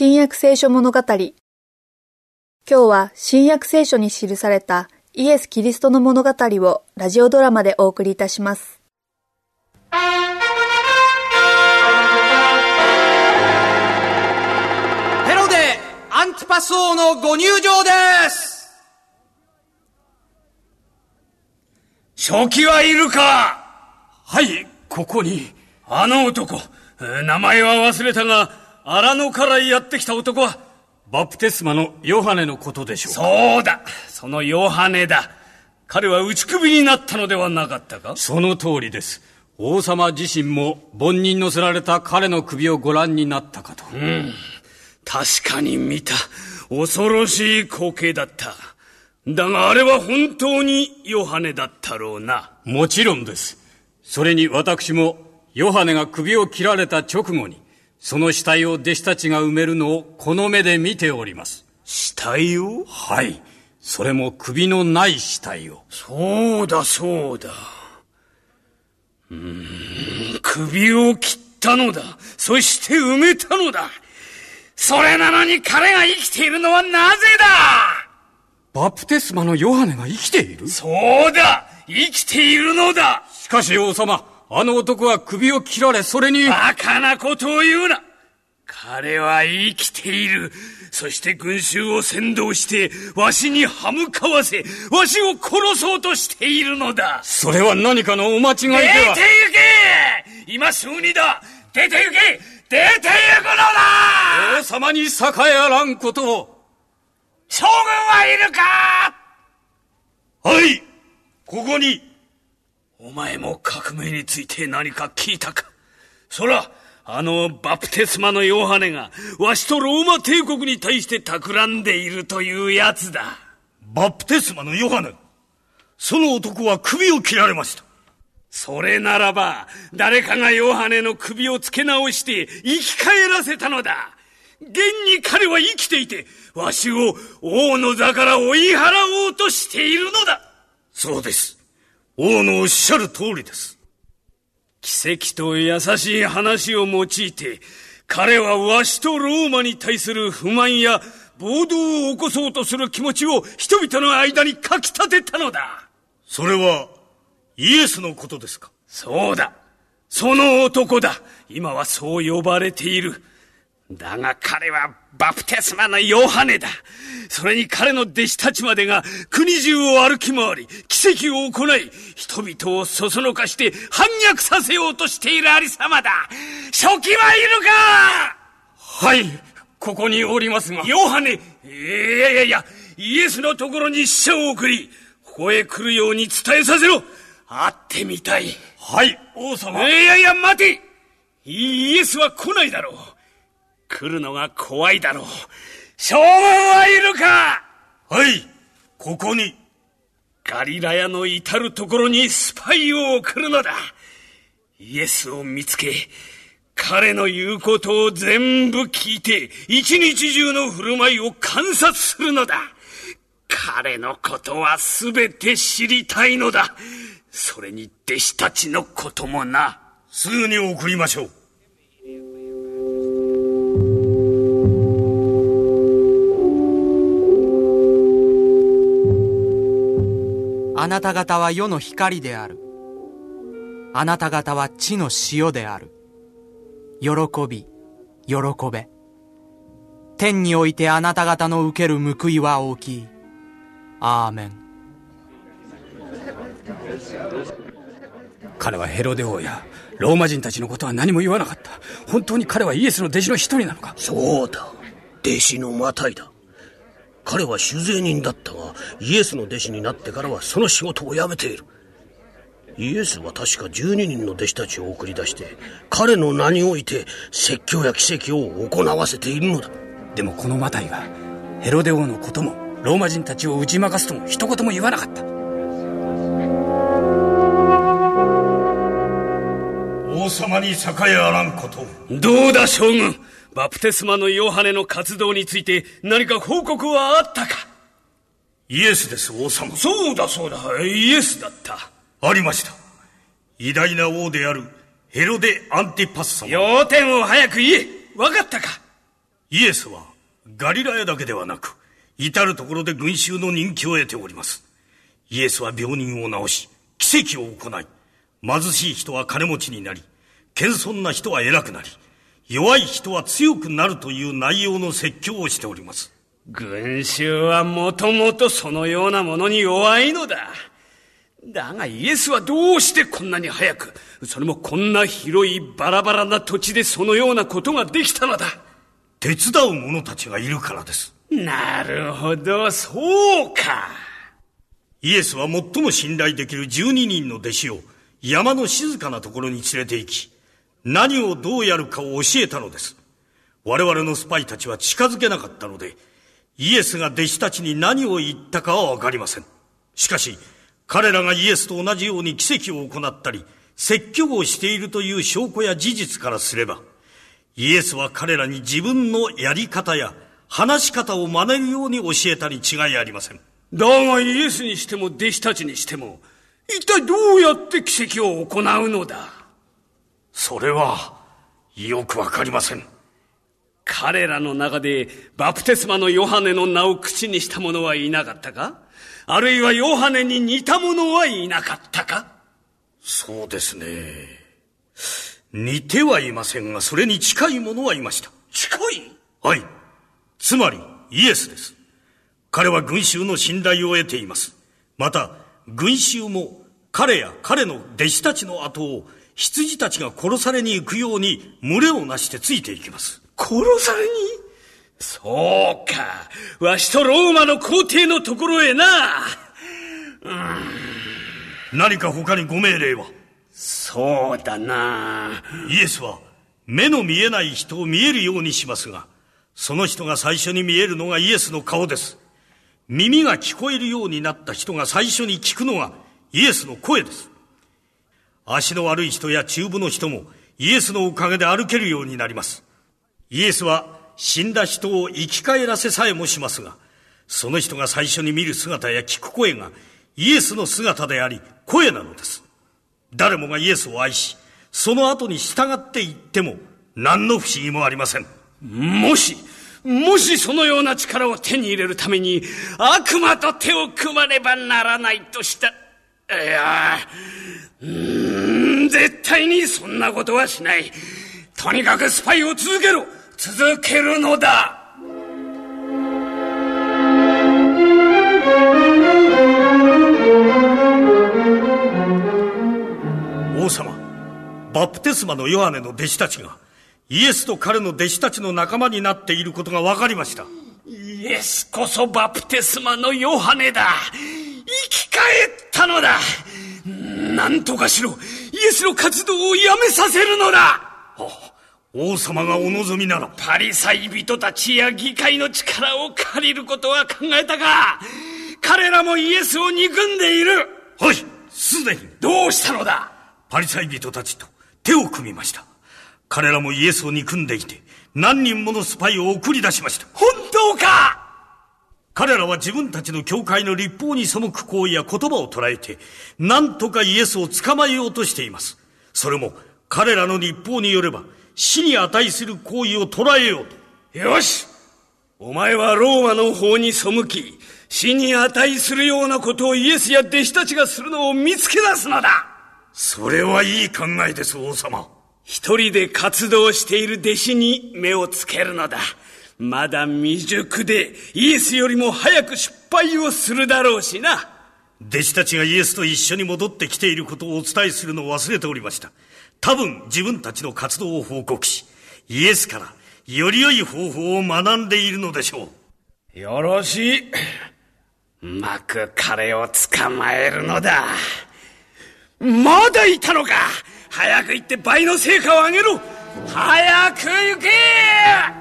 新約聖書物語。今日は新約聖書に記されたイエス・キリストの物語をラジオドラマでお送りいたします。ヘロデアンティパス王のご入場です。正気はいるか。はい、ここに。あの男、えー名前は忘れたが、荒野からやってきた男は、バプテスマのヨハネのことでしょうか。そうだ、そのヨハネだ。彼は打ち首になったのではなかったか？その通りです。王様自身も盆に乗せられた彼の首をご覧になったかと。確かに見た。恐ろしい光景だった。だがあれは本当にヨハネだったろうな。もちろんです。それに私も、ヨハネが首を切られた直後に、その死体を弟子たちが埋めるのをこの目で見ております。死体を？はい。それも首のない死体を。そうだそうだ。うーん、首を切ったのだ。そして埋めたのだ。それなのに彼が生きているのはなぜだ？バプテスマのヨハネが生きている？そうだ生きているのだしかし王様、あの男は首を切られ、それに。バカなことを言うな。彼は生きている。そして群衆を先導して、わしに歯向かわせ、わしを殺そうとしているのだ。それは何かのお間違いで出ては行。け。今すぐにだ。出て行け。出て行くのだ。王様に栄えあらんことを。将軍はいるか。はい。ここにお前も革命について何か聞いたか？そら、あのバプテスマのヨハネが、わしとローマ帝国に対して企んでいるというやつだ。バプテスマのヨハネ？その男は首を切られました。それならば、誰かがヨハネの首を付け直して生き返らせたのだ。現に彼は生きていて、わしを王の座から追い払おうとしているのだ。そうです。王のおっしゃる通りです。奇跡と優しい話を用いて、彼はわしとローマに対する不満や暴動を起こそうとする気持ちを人々の間にかき立てたのだ。それは、イエスのことですか？そうだ。その男だ。今はそう呼ばれている。だが彼はバプテスマのヨハネだ。それに彼の弟子たちまでが国中を歩き回り、奇跡を行い、人々をそそのかして反逆させようとしているありさまだ。初期はいるかはい、ここにおりますが。ヨハネいやいやいや、イエスのところに使者を送り、ここへ来るように伝えさせろ会ってみたい。はい、王様。いやいや、待てイエスは来ないだろう。来るのが怖いだろう。将軍はいるかはい、ここに。ガリラヤの至るところにスパイを送るのだ。イエスを見つけ、彼の言うことを全部聞いて、一日中の振る舞いを観察するのだ。彼のことは全て知りたいのだ。それに弟子たちのこともな。すぐに送りましょう。あなた方は世の光である。あなた方は地の塩である。喜び、喜べ。天においてあなた方の受ける報いは大きい。アーメン。彼はヘロデ王や、ローマ人たちのことは何も言わなかった。本当に彼はイエスの弟子の一人なのか？そうだ。弟子のマタイだ。彼は酒税人だったが、イエスの弟子になってからはその仕事を辞めている。イエスは確か12人の弟子たちを送り出して、彼の名において説教や奇跡を行わせているのだ。でもこのマタイは、ヘロデ王のことも、ローマ人たちを打ち負かすとも一言も言わなかった。王様に栄えあらんことを。どうだ将軍？バプテスマのヨハネの活動について何か報告はあったか？イエスです、王様。そうだそうだ、イエスだった。ありました。偉大な王であるヘロデ・アンティパス様。要点を早く言えわかったか？イエスはガリラヤだけではなく、至るところで群衆の人気を得ております。イエスは病人を治し、奇跡を行い、貧しい人は金持ちになり、謙遜な人は偉くなり、弱い人は強くなるという内容の説教をしております。群衆はもともとそのようなものに弱いのだ。だがイエスはどうしてこんなに早く、それもこんな広いバラバラな土地でそのようなことができたのだ。手伝う者たちがいるからです。なるほど、そうか。イエスは最も信頼できる12人の弟子を山の静かなところに連れて行き、何をどうやるかを教えたのです。我々のスパイたちは近づけなかったので、イエスが弟子たちに何を言ったかはわかりません。しかし、彼らがイエスと同じように奇跡を行ったり、説教をしているという証拠や事実からすれば、イエスは彼らに自分のやり方や話し方を真似るように教えたに違いありません。だがイエスにしても弟子たちにしても、一体どうやって奇跡を行うのだ？それは、よくわかりません。彼らの中でバプテスマのヨハネの名を口にした者はいなかったか？あるいはヨハネに似た者はいなかったか？そうですね。似てはいませんが、それに近い者はいました。近い？はい。つまり、イエスです。彼は群衆の信頼を得ています。また、群衆も彼や彼の弟子たちの後を羊たちが殺されに行くように群れをなしてついていきます。殺されに？そうか。わしとローマの皇帝のところへな。うん、何か他にご命令は？そうだな。イエスは目の見えない人を見えるようにしますが、その人が最初に見えるのがイエスの顔です。耳が聞こえるようになった人が最初に聞くのがイエスの声です。足の悪い人や中部の人もイエスのおかげで歩けるようになります。イエスは死んだ人を生き返らせさえもしますが、その人が最初に見る姿や聞く声がイエスの姿であり、声なのです。誰もがイエスを愛し、その後に従っていっても何の不思議もありません。もし、もしそのような力を手に入れるために悪魔と手を組まねばならないとした。いや、うーん、絶対にそんなことはしない。とにかくスパイを続けろ。続けるのだ。王様バプテスマのヨハネの弟子たちがイエスと彼の弟子たちの仲間になっていることが分かりました。イエスこそバプテスマのヨハネだ。生き返のだ何とかしろイエスの活動をやめさせるのだ王様がお望みなら。パリサイ人たちや議会の力を借りることは考えたが、彼らもイエスを憎んでいる。はい、すでに。どうしたのだ？パリサイ人たちと手を組みました。彼らもイエスを憎んでいて、何人ものスパイを送り出しました。本当か？彼らは自分たちの教会の立法に背く行為や言葉を捉えて、何とかイエスを捕まえようとしています。それも、彼らの立法によれば、死に値する行為を捉えようと。よしお前はローマの方に背き、死に値するようなことをイエスや弟子たちがするのを見つけ出すのだそれはいい考えです、王様。一人で活動している弟子に目をつけるのだ。まだ未熟でイエスよりも早く失敗をするだろうしな。弟子たちがイエスと一緒に戻ってきていることをお伝えするのを忘れておりました。多分自分たちの活動を報告し、イエスからより良い方法を学んでいるのでしょう。よろしい。うまく彼を捕まえるのだ。まだいたのか早く行って倍の成果を上げろ早く行け